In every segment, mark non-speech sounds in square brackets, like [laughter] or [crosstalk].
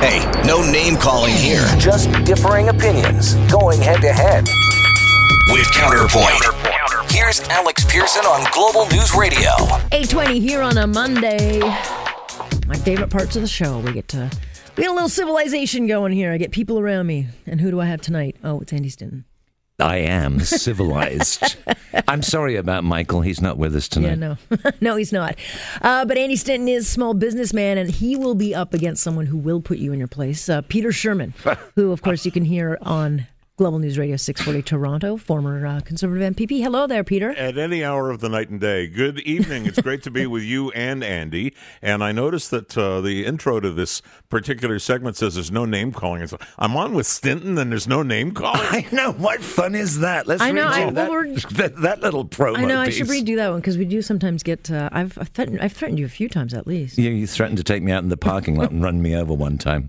Hey, no name calling here. Just differing opinions going head to head. With Counterpoint. Here's Alex Pierson on Global News Radio. 820 here on a Monday. My favorite parts of the show. We get to we get a little civilization going here. I get people around me. And who do I have tonight? Oh, it's Andy Stinton. I am civilized. [laughs] I'm sorry about Michael. He's not with us tonight. Yeah, no. [laughs] no, he's not. Uh, but Andy Stinton is small businessman, and he will be up against someone who will put you in your place. Uh, Peter Shurman, [laughs] who, of course, you can hear on Global News Radio 640 Toronto, former uh, Conservative MPP. Hello there, Peter. At any hour of the night and day. Good evening. It's great to be with you and Andy. And I noticed that uh, the intro to this particular segment says there's no name calling. So I'm on with Stinton and there's no name calling. I know. What fun is that? Let's I know, redo I- that, well, [laughs] that, that little promo I know I should redo that one because we do sometimes get. Uh, I've I've threatened, I've threatened you a few times at least. You, you threatened to take me out in the parking lot and run me over one time.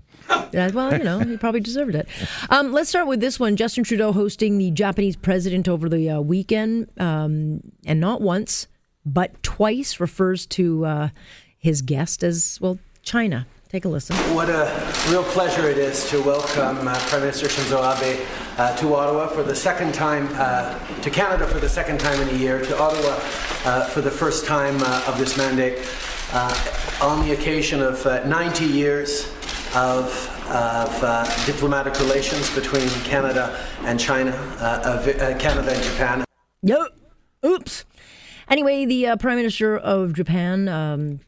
Yeah, well, you know, he probably deserved it. Um, let's start with this one. Justin Trudeau hosting the Japanese president over the uh, weekend, um, and not once, but twice refers to uh, his guest as, well, China. Take a listen. What a real pleasure it is to welcome uh, Prime Minister Shinzo Abe uh, to Ottawa for the second time, uh, to Canada for the second time in a year, to Ottawa uh, for the first time uh, of this mandate, uh, on the occasion of uh, 90 years of, of uh, diplomatic relations between Canada and China, uh, uh, Canada and Japan. Yo, oops. Anyway, the uh, Prime Minister of Japan um,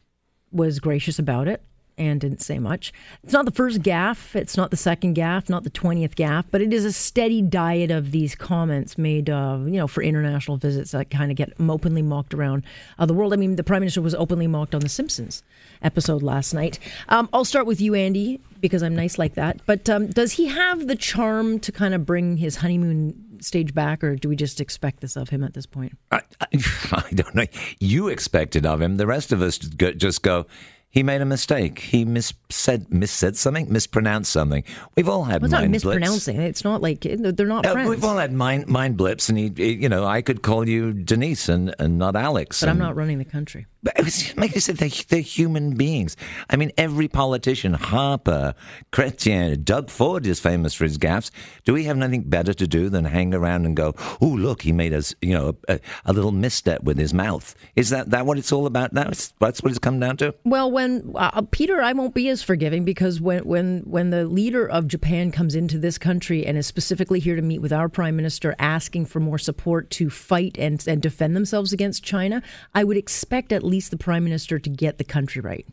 was gracious about it and didn't say much. It's not the first gaffe, it's not the second gaffe, not the 20th gaffe, but it is a steady diet of these comments made, uh, you know, for international visits that kind of get openly mocked around uh, the world. I mean, the Prime Minister was openly mocked on The Simpsons episode last night. Um, I'll start with you, Andy, because I'm nice like that. But um, does he have the charm to kind of bring his honeymoon stage back, or do we just expect this of him at this point? I, I, [laughs] I don't know. You expect it of him. The rest of us just go. He made a mistake. He mis said missaid something, mispronounced something. We've all had Well, it's not mind blips. mispronouncing. It's not like they're not friends. we've all had mind mind blips, and he, he- you know, I could call you Denise and, and not Alex. but I'm not running the country. But it was, like I said, they're, they're human beings. I mean, every politician, Harper, Chrétien, Doug Ford is famous for his gaffes. Do we have nothing better to do than hang around and go, "Oh, look, he made us, you know, a, a little misstep with his mouth"? Is that that what it's all about now? It's, that's what it's come down to. Well, when uh, Peter, I won't be as forgiving because when when when the leader of Japan comes into this country and is specifically here to meet with our prime minister, asking for more support to fight and and defend themselves against China, I would expect at least the prime minister to get the country right.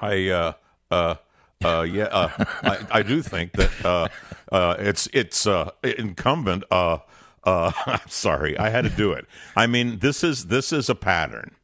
I uh uh uh yeah uh, I, I do think that uh uh it's it's uh incumbent uh uh [laughs] I'm sorry I had to do it. I mean this is this is a pattern.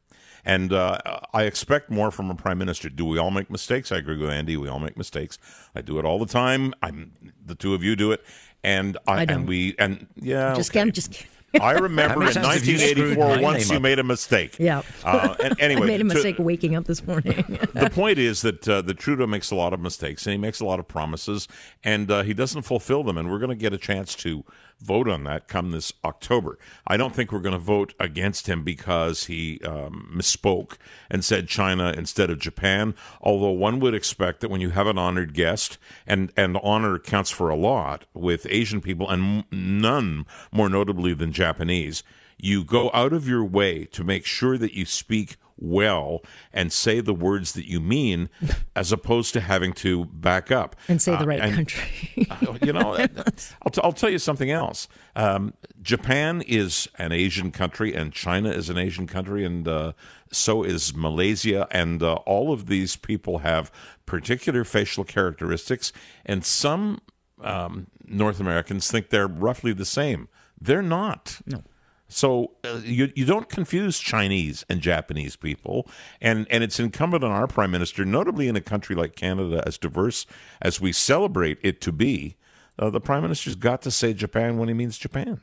And uh, I expect more from a prime minister. Do we all make mistakes? I agree with Andy. We all make mistakes. I do it all the time. I'm the two of you do it, and I, I and we and yeah. Just okay. I'm just kidding. I remember in times have you screwed 1984, once you made a mistake. Yeah. Uh, and [laughs] anyway, I made a to- mistake waking up this morning. [laughs] the point is that uh, the Trudeau makes a lot of mistakes and he makes a lot of promises and uh, he doesn't fulfill them. And we're going to get a chance to vote on that come this October. I don't think we're going to vote against him because he um, misspoke and said China instead of Japan. Although one would expect that when you have an honored guest, and and honor counts for a lot with Asian people, and none more notably than Japanese. You go out of your way to make sure that you speak well and say the words that you mean [laughs] as opposed to having to back up and say the Uh, right and- country. [laughs] you know [laughs] I'll, t- I'll tell you something else um, japan is an asian country and china is an asian country and uh, so is malaysia and uh, all of these people have particular facial characteristics and some um, north americans think they're roughly the same they're not no so uh, you you don't confuse Chinese and Japanese people, and and it's incumbent on our prime minister, notably in a country like Canada, as diverse as we celebrate it to be. Uh, the prime minister's got to say Japan when he means Japan.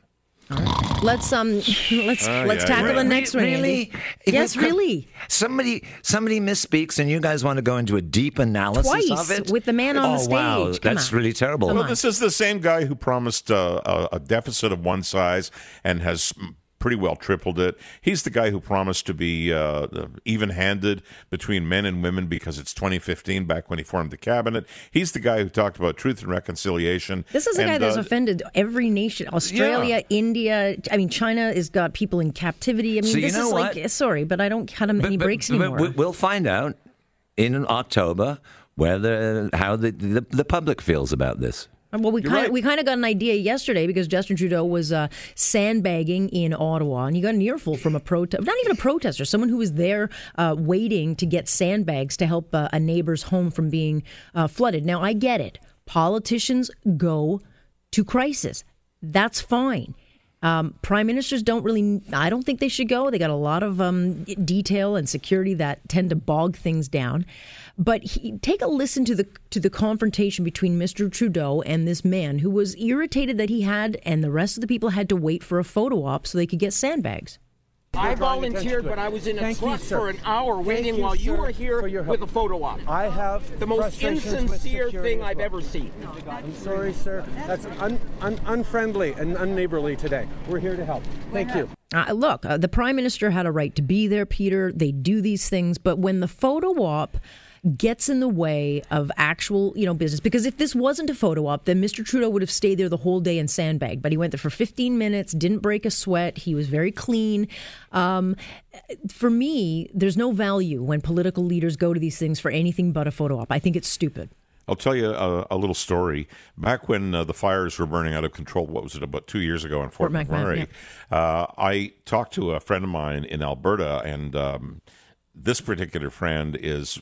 Let's um [laughs] let's Oh, let's yeah, tackle yeah. the next one. Really? Andy. Yes, it really. Somebody somebody misspeaks, and you guys want to go into a deep analysis Twice of it with the man on oh, the Wow, stage. Come that's on. really terrible. Come Well, on. this is the same guy who promised uh, a, a deficit of one size and has pretty well tripled it. He's the guy who promised to be uh, even-handed between men and women because it's 2015, back when he formed the cabinet. He's the guy who talked about truth and reconciliation. This is a guy And, that's uh, offended every nation. Australia, India. I mean, China has got people in captivity. I mean, So you this know is what? like sorry, but I don't cut him any breaks but anymore. we- We'll find out in October whether how the, the the public feels about this. Well, we kind of right. we kind of got an idea yesterday because Justin Trudeau was uh, sandbagging in Ottawa, and he got an earful from a protest, not even a protester, someone who was there uh, waiting to get sandbags to help uh, a neighbor's home from being uh, flooded. Now, I get it. Politicians go to crisis. That's fine. Um, prime ministers don't really. I don't think they should go. They got a lot of um, detail and security that tend to bog things down. But he, take a listen to the to the confrontation between Mr. Trudeau and this man who was irritated that he had and the rest of the people had to wait for a photo op so they could get sandbags. I volunteered, to but I was in a Thank truck sir. for an hour Thank waiting you, while you were here for your with a photo op. I have the most insincere thing as I've ever seen. I'm sorry, sir. That's un, un, unfriendly and unneighborly today. We're here to help. Thank you. Uh, look, uh, the prime minister had a right to be there, Peter. They do these things, but when the photo op gets in the way of actual, you know, business, because if this wasn't a photo op, then Mr. Trudeau would have stayed there the whole day and sandbagged. But he went there for 15 minutes, didn't break a sweat. He was very clean. Um, for me, there's no value when political leaders go to these things for anything but a photo op. I think it's stupid. I'll tell you a, a little story. Back when uh, the fires were burning out of control, what was it, about two years ago in Fort, Fort McMurray, McMurray, uh, I talked to a friend of mine in Alberta, and um, this particular friend is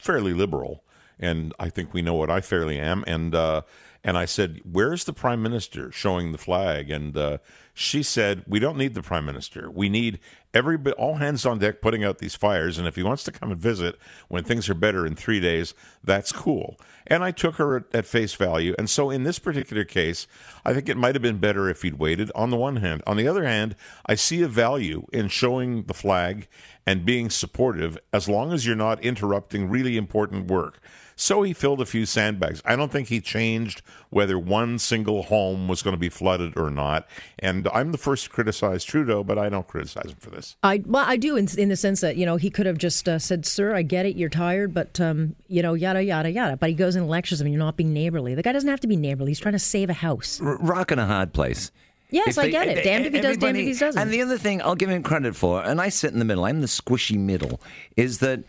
fairly liberal, and I think we know what I fairly am. And uh, and I said, "Where's the prime minister showing the flag?" And uh, she said, "We don't need the prime minister. We need every all hands on deck putting out these fires. And if he wants to come and visit when things are better in three days, that's cool." And I took her at, face value. And so in this particular case, I think it might have been better if he'd waited. On the one hand, on the other hand, I see a value in showing the flag and being supportive as long as you're not interrupting really important work. So he filled a few sandbags. I don't think he changed whether one single home was going to be flooded or not. And I'm the first to criticize Trudeau, but I don't criticize him for this. I well, I do in, in the sense that you know he could have just uh, said, "Sir, I get it, you're tired, but um, you know, yada yada yada." But he goes and lectures him, "You're not being neighborly." The guy doesn't have to be neighborly. He's trying to save a house. R- rock in a hard place. Yes, If I they- get it. Damned if he does, damned if he doesn't. And the other thing I'll give him credit for, and I sit in the middle, I'm the squishy middle, is that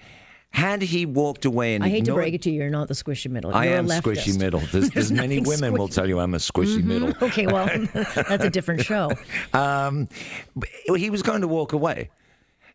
had he walked away and I hate to break it to you, you're not the squishy middle. I You're am a squishy middle. There's, [laughs] there's many nothing women will tell you I'm a squishy middle. Okay, well, [laughs] [laughs] that's a different show. Um, he was going to walk away.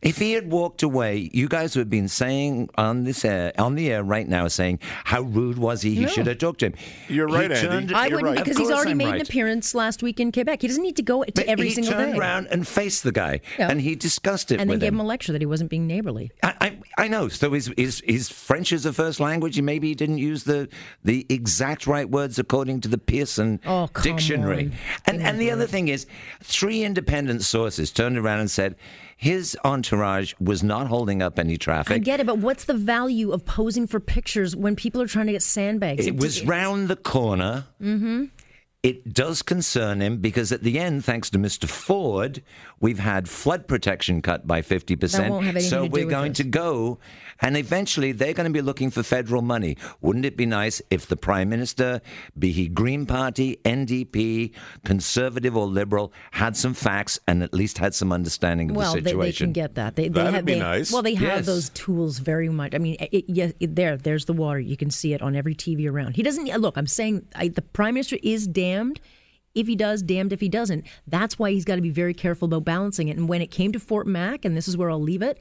If he had walked away, you guys would have been saying on this air, on the air right now, saying how rude was he? He No. should have talked to him. You're He right, Andy. turned- I wouldn't right. because he's already I'm made an appearance last week in Quebec. He doesn't need to go to But every he single turned around and faced the guy, Yeah. and he discussed it and then with gave him. him a lecture that he wasn't being neighborly. I, I, I know. So his, his his French is a first language, and maybe he didn't use the the exact right words according to the Pierson Oh, dictionary. on. And and the other thing is, three independent sources turned around and said his entourage was not holding up any traffic. I get it, but what's the value of posing for pictures when people are trying to get sandbags? It was round the corner. Mm-hmm. It does concern him because at the end, thanks to Mr. Ford, we've had flood protection cut by 50%. That won't have anything so to we're with going this. to go, and eventually they're going to be looking for federal money. Wouldn't it be nice if the Prime Minister, be he Green Party, NDP, Conservative or Liberal, had some facts and at least had some understanding of well, the situation? Well, they, they can get that. They, they That'd have, be they- nice. Well, they have Yes. those tools very much. I mean, it, yes, it, there, there's the water. You can see it on every TV around. He doesn't look. I'm saying I, the prime minister is damned if he does, damned if he doesn't. That's why he's got to be very careful about balancing it. And when it came to Fort Mac, and this is where I'll leave it.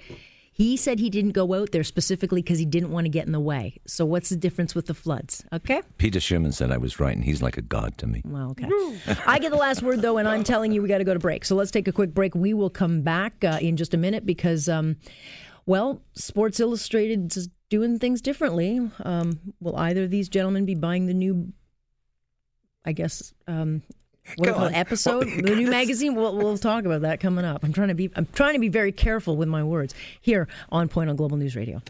He said he didn't go out there specifically because he didn't want to get in the way. So what's the difference with the floods? Okay. Peter Shurman said I was right, and he's like a god to me. Well, okay. I get the last word though, and I'm telling you we got to go to break. So let's take a quick break. We will come back uh, in just a minute because, um, well, Sports Illustrated is doing things differently. Um, will either of these gentlemen be buying the new? I guess. Um, [laughs] what do Go you call it, episode Well, the new magazine we'll, we'll talk about that coming up i'm trying to be i'm trying to be very careful with my words here on point on global news radio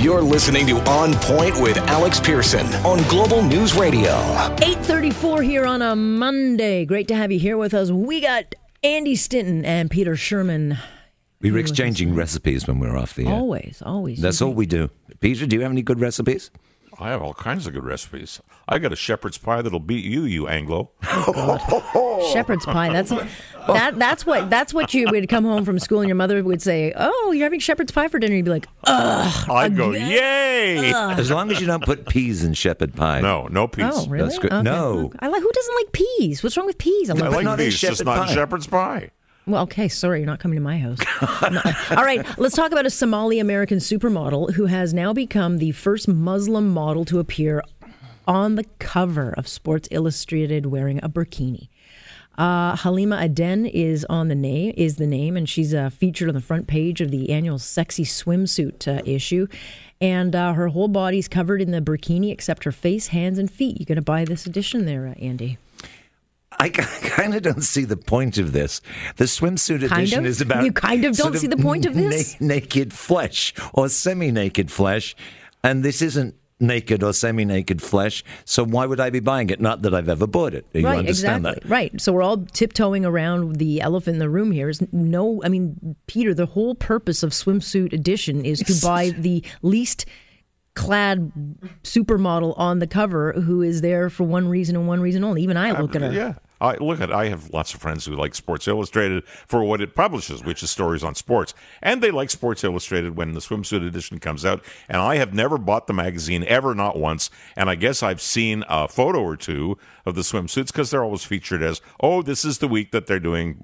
You're listening to On Point with Alex Pierson on Global News Radio. 834 here on a Monday. Great to have you here with us. We got Andy Stinton and Peter Shurman. We were exchanging recipes when we were off the air. Always, always. That's all we do. Peter, do you have any good recipes? I have all kinds of good recipes. I got a shepherd's pie that'll beat you, you Anglo. [laughs] Shepherd's pie. That's that. That's what. That's what you would come home from school and your mother would say, "Oh, you're having shepherd's pie for dinner." You'd be like, "Ugh." I'd go, yay! As long as you don't put peas in shepherd pie. No, no peas. Oh, really? That's good. Okay. No. I like. Who doesn't like peas? What's wrong with peas? I'm I like, but like peas, just shepherd not in shepherd's pie. Well, okay, sorry, you're not coming to my house. [laughs] All right, let's talk about a Somali American supermodel who has now become the first Muslim model to appear on the cover of Sports Illustrated wearing a burkini. Uh, Halima Aden is on the name is the name, and she's uh, featured on the front page of the annual Sexy Swimsuit uh, issue. And uh, her whole body's covered in the burkini except her face, hands, and feet. You going to buy this edition there, uh, Andy? I [laughs] kind of don't see the point of this. The swimsuit Kind edition of? is about You kind of don't see the point of this? na- naked flesh or semi-naked flesh, and this isn't naked or semi-naked flesh. So why would I be buying it? Not that I've ever bought it. You right, understand exactly. that? Right. So we're all tiptoeing around the elephant in the room here. Is no, I mean, Peter, the whole purpose of swimsuit edition is to buy the least clad supermodel on the cover who is there for one reason and one reason only. Even I look at her. Yeah. I look at. I have lots of friends who like Sports Illustrated for what it publishes, which is stories on sports, and they like Sports Illustrated when the swimsuit edition comes out. And I have never bought the magazine ever, not once. And I guess I've seen a photo or two of the swimsuits because they're always featured as, "Oh, this is the week that they're doing,"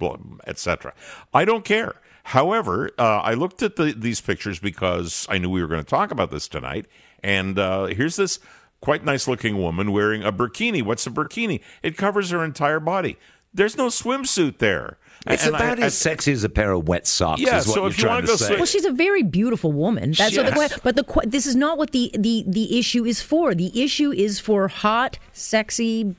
etc. I don't care. However, uh, I looked at the, these pictures because I knew we were going to talk about this tonight, and uh, here's this quite nice looking woman wearing a burkini. What's a burkini? It covers her entire body. There's no swimsuit there. It's And about I- as sexy as a pair of wet socks. Yeah, is what so you're if you trying wanna to go say. swim- Well, she's a very beautiful woman. That's what the but the this is not what the, the the issue is for. The issue is for hot, sexy,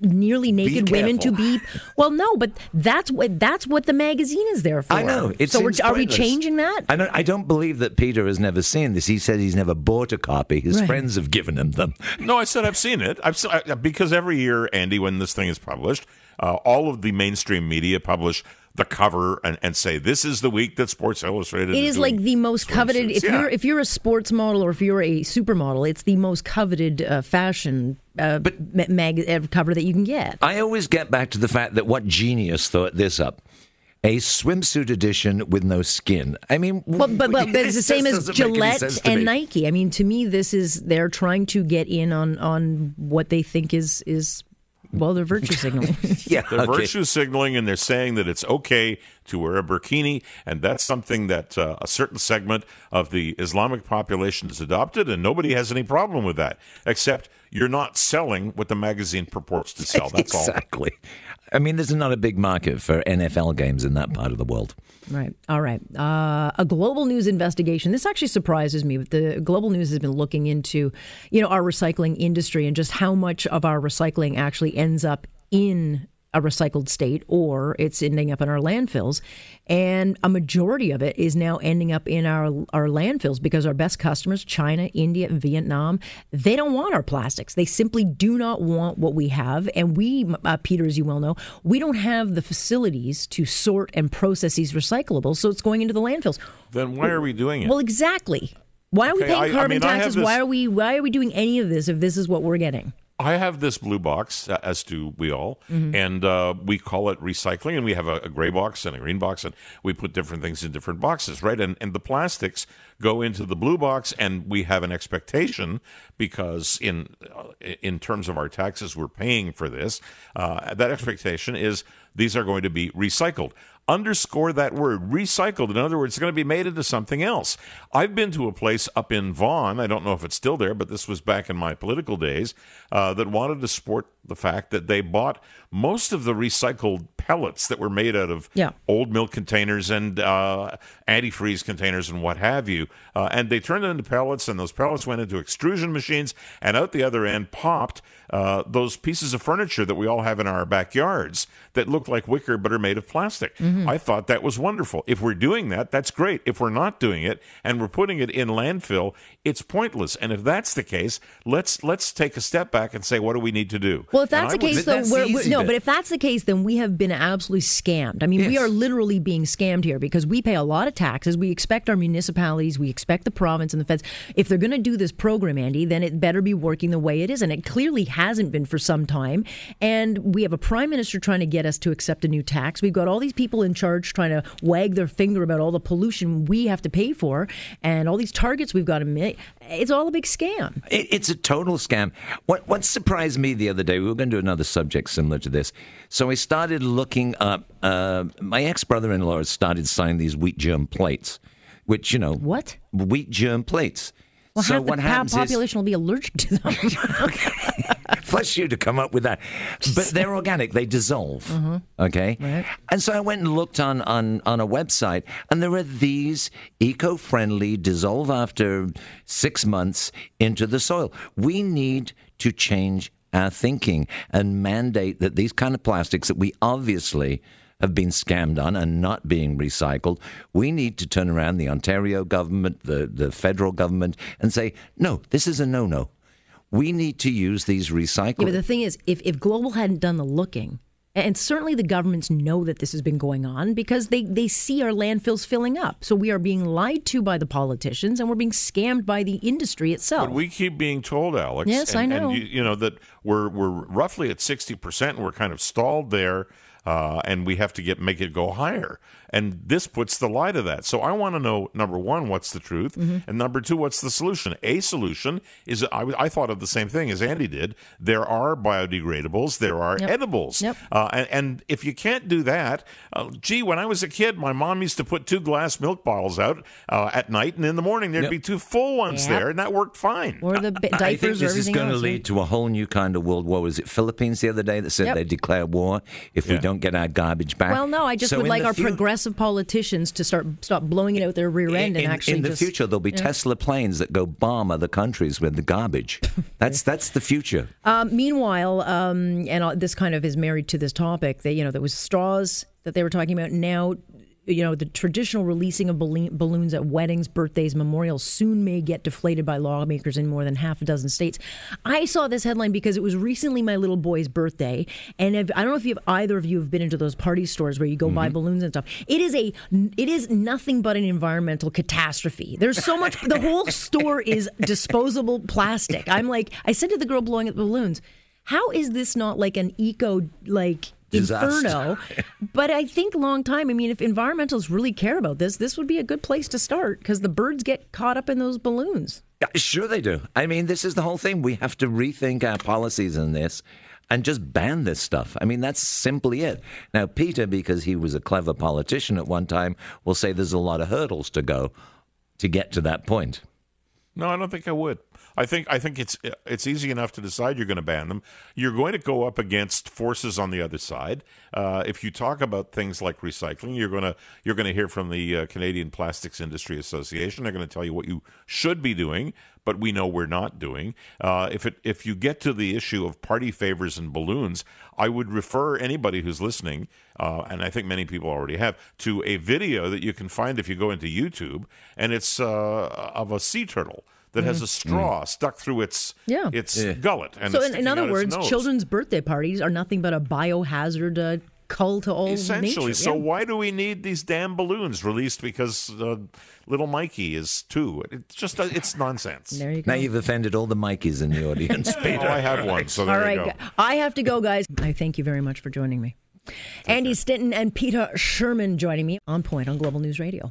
nearly naked women to be. Well, no, but that's what that's what the magazine is there for. I know. It so we're, seems are we changing that? I don't, I don't believe that Peter has never seen this. He said he's never bought a copy. His Right. friends have given him them. No, I said I've seen it. I've se- I, because every year, Andy, when this thing is published, uh, all of the mainstream media publish the cover and, and say this is the week that Sports Illustrated. It is doing like the most coveted. swimsuits." If Yeah. you're if you're a sports model or if you're a supermodel, it's the most coveted uh, fashion uh, ma- mag- uh, cover that you can get. I always get back to the fact that what genius thought this up. A swimsuit edition with no skin. I mean, Well, but, but, but it's [laughs] the same as doesn't make any Gillette and me. Nike. I mean, to me, this is they're trying to get in on on what they think is is well, they're virtue [laughs] signaling. Yeah, They're okay. virtue signaling and they're saying that it's okay to wear a burkini, and that's something that uh, a certain segment of the Islamic population has adopted, and nobody has any problem with that, except you're not selling what the magazine purports to sell. That's all. exactly. I mean, there's not a big market for NFL games in that part of the world. Right. All right. Uh, a global news investigation. This actually surprises me, but the global news has been looking into, you know, our recycling industry and just how much of our recycling actually ends up in a recycled state or it's ending up in our landfills. And a majority of it is now ending up in our our landfills because our best customers, China, India, and Vietnam, they don't want our plastics. They simply do not want what we have. And we, uh, Peter, as you well know, we don't have the facilities to sort and process these recyclables, so it's going into the landfills. Then why are we doing it? Well, exactly. Why are we Okay, paying I- I carbon mean, taxes? this- Why are we why are we doing any of this if this is what we're getting? I have this blue box, uh, as do we all, Mm-hmm. and uh, we call it recycling. And we have a, a gray box and a green box, and we put different things in different boxes, right? And and the plastics go into the blue box, and we have an expectation because in uh, in terms of our taxes, we're paying for this. Uh, that expectation is these are going to be recycled. Underscore that word, recycled. In other words, it's going to be made into something else. I've been to a place up in Vaughan. I don't know if it's still there, but this was back in my political days uh, that wanted to support the fact that they bought most of the recycled pellets that were made out of Yeah. old milk containers and uh, antifreeze containers and what have you. Uh, and they turned them into pellets, and those pellets went into extrusion machines, and out the other end popped uh, those pieces of furniture that we all have in our backyards that look look like wicker but are made of plastic. Mm-hmm. I thought that was wonderful. If we're doing that, that's great. If we're not doing it and we're putting it in landfill, it's pointless. And if that's the case, let's let's take a step back and say what do we need to do? Well, if that's the case, though, we're, we're- no. bit. But if that's the case, then we have been absolutely scammed. I mean, we are literally being scammed here because we pay a lot of taxes. We expect our municipalities, we expect the province and the feds. If they're going to do this program, Andy, then it better be working the way it is, and it clearly hasn't been for some time. And we have a prime minister trying to get us to accept a new tax. We've got all these people in charge trying to wag their finger about all the pollution we have to pay for, and all these targets we've got to meet. It's all a big scam. It, it's a total scam. What what surprised me the other day, we were going to do another subject similar to this. So I started looking up. Uh, my ex brother in law started selling these wheat germ plates, which you know What? wheat germ plates. Well, so half what the happens po- is population will be allergic to them. [laughs] [laughs] Bless you to come up with that. But they're organic, they dissolve. Mm-hmm. Okay? Right. And so I went and looked on, on, on a website, and there are these eco friendly, dissolve after six months into the soil. We need to change our thinking and mandate that these kind of plastics that we obviously have been scammed on and not being recycled. We need to turn around the Ontario government, the, the federal government, and say, no, this is a no no. We need to use these recycled. Yeah, but the thing is, if, if Global hadn't done the looking, and certainly the governments know that this has been going on because they, they see our landfills filling up. So we are being lied to by the politicians and we're being scammed by the industry itself. But we keep being told, Alex. Yes, and, I know. And you, you know that we're we're roughly at sixty percent, and we're kind of stalled there, uh, and we have to get make it go higher. And this puts the lie to that. So I want to know number one, what's the truth, Mm-hmm. and number two, what's the solution? A solution is I, I thought of the same thing as Andy did. There are biodegradables, there are Yep. edibles, Yep. uh, and, and if you can't do that, uh, gee, when I was a kid, my mom used to put two glass milk bottles out uh, at night, and in the morning there'd Yep. be two full ones Yep. there, and that worked fine. or the bi- diapers I think or this is going to else. lead to a whole new kind of world war. Was it Philippines the other day that said Yep. they declare war if we don't get our garbage back? Well, no, I just So would like our fu- progressive politicians to start stop blowing it out their rear end in, and actually in the just, future there'll be Tesla planes that go bomb other countries with the garbage. [laughs] that's that's the future. Um, meanwhile, um, and this kind of is married to this topic that you know there was straws that they were talking about. Now, you know, the traditional releasing of balloons at weddings, birthdays, memorials soon may get deflated by lawmakers in more than half a dozen states. I saw this headline because it was recently my little boy's birthday, and if, I don't know if you have either of you have been into those party stores where you go buy mm-hmm. balloons and stuff. It is a it is nothing but an environmental catastrophe. There's so much. the whole store is disposable plastic. I'm like, I said to the girl blowing up the balloons, how is this not like an eco like. Inferno? but I think long time. I mean, if environmentalists really care about this, this would be a good place to start because the birds get caught up in those balloons. Yeah, sure they do. I mean, this is the whole thing. We have to rethink our policies in this and just ban this stuff. I mean, that's simply it. Now, Peter, because he was a clever politician at one time, will say there's a lot of hurdles to go to get to that point. No, I don't think I would. I think I think it's it's easy enough to decide you're going to ban them. You're going to go up against forces on the other side. Uh, if you talk about things like recycling, you're going to you're going to hear from the uh, Canadian Plastics Industry Association. They're going to tell you what you should be doing, but we know we're not doing. Uh, if it if you get to the issue of party favors and balloons, I would refer anybody who's listening, uh, and I think many people already have, to a video that you can find if you go into YouTube, and it's uh, of a sea turtle that has a straw stuck through its Yeah. its gullet. And so, it's in, in other words, children's birthday parties are nothing but a biohazard uh, cull to all Essentially, nature. so yeah. why do we need these damn balloons released because uh, little Mikey is two? It's just uh, it's nonsense. There you go. Now you've offended all the Mikeys in the audience, [laughs] Oh, Peter. I have one, so there All you go. gu- I have to go, guys. I thank you very much for joining me. Andy Stinton and Peter Shurman joining me on point on Global News Radio.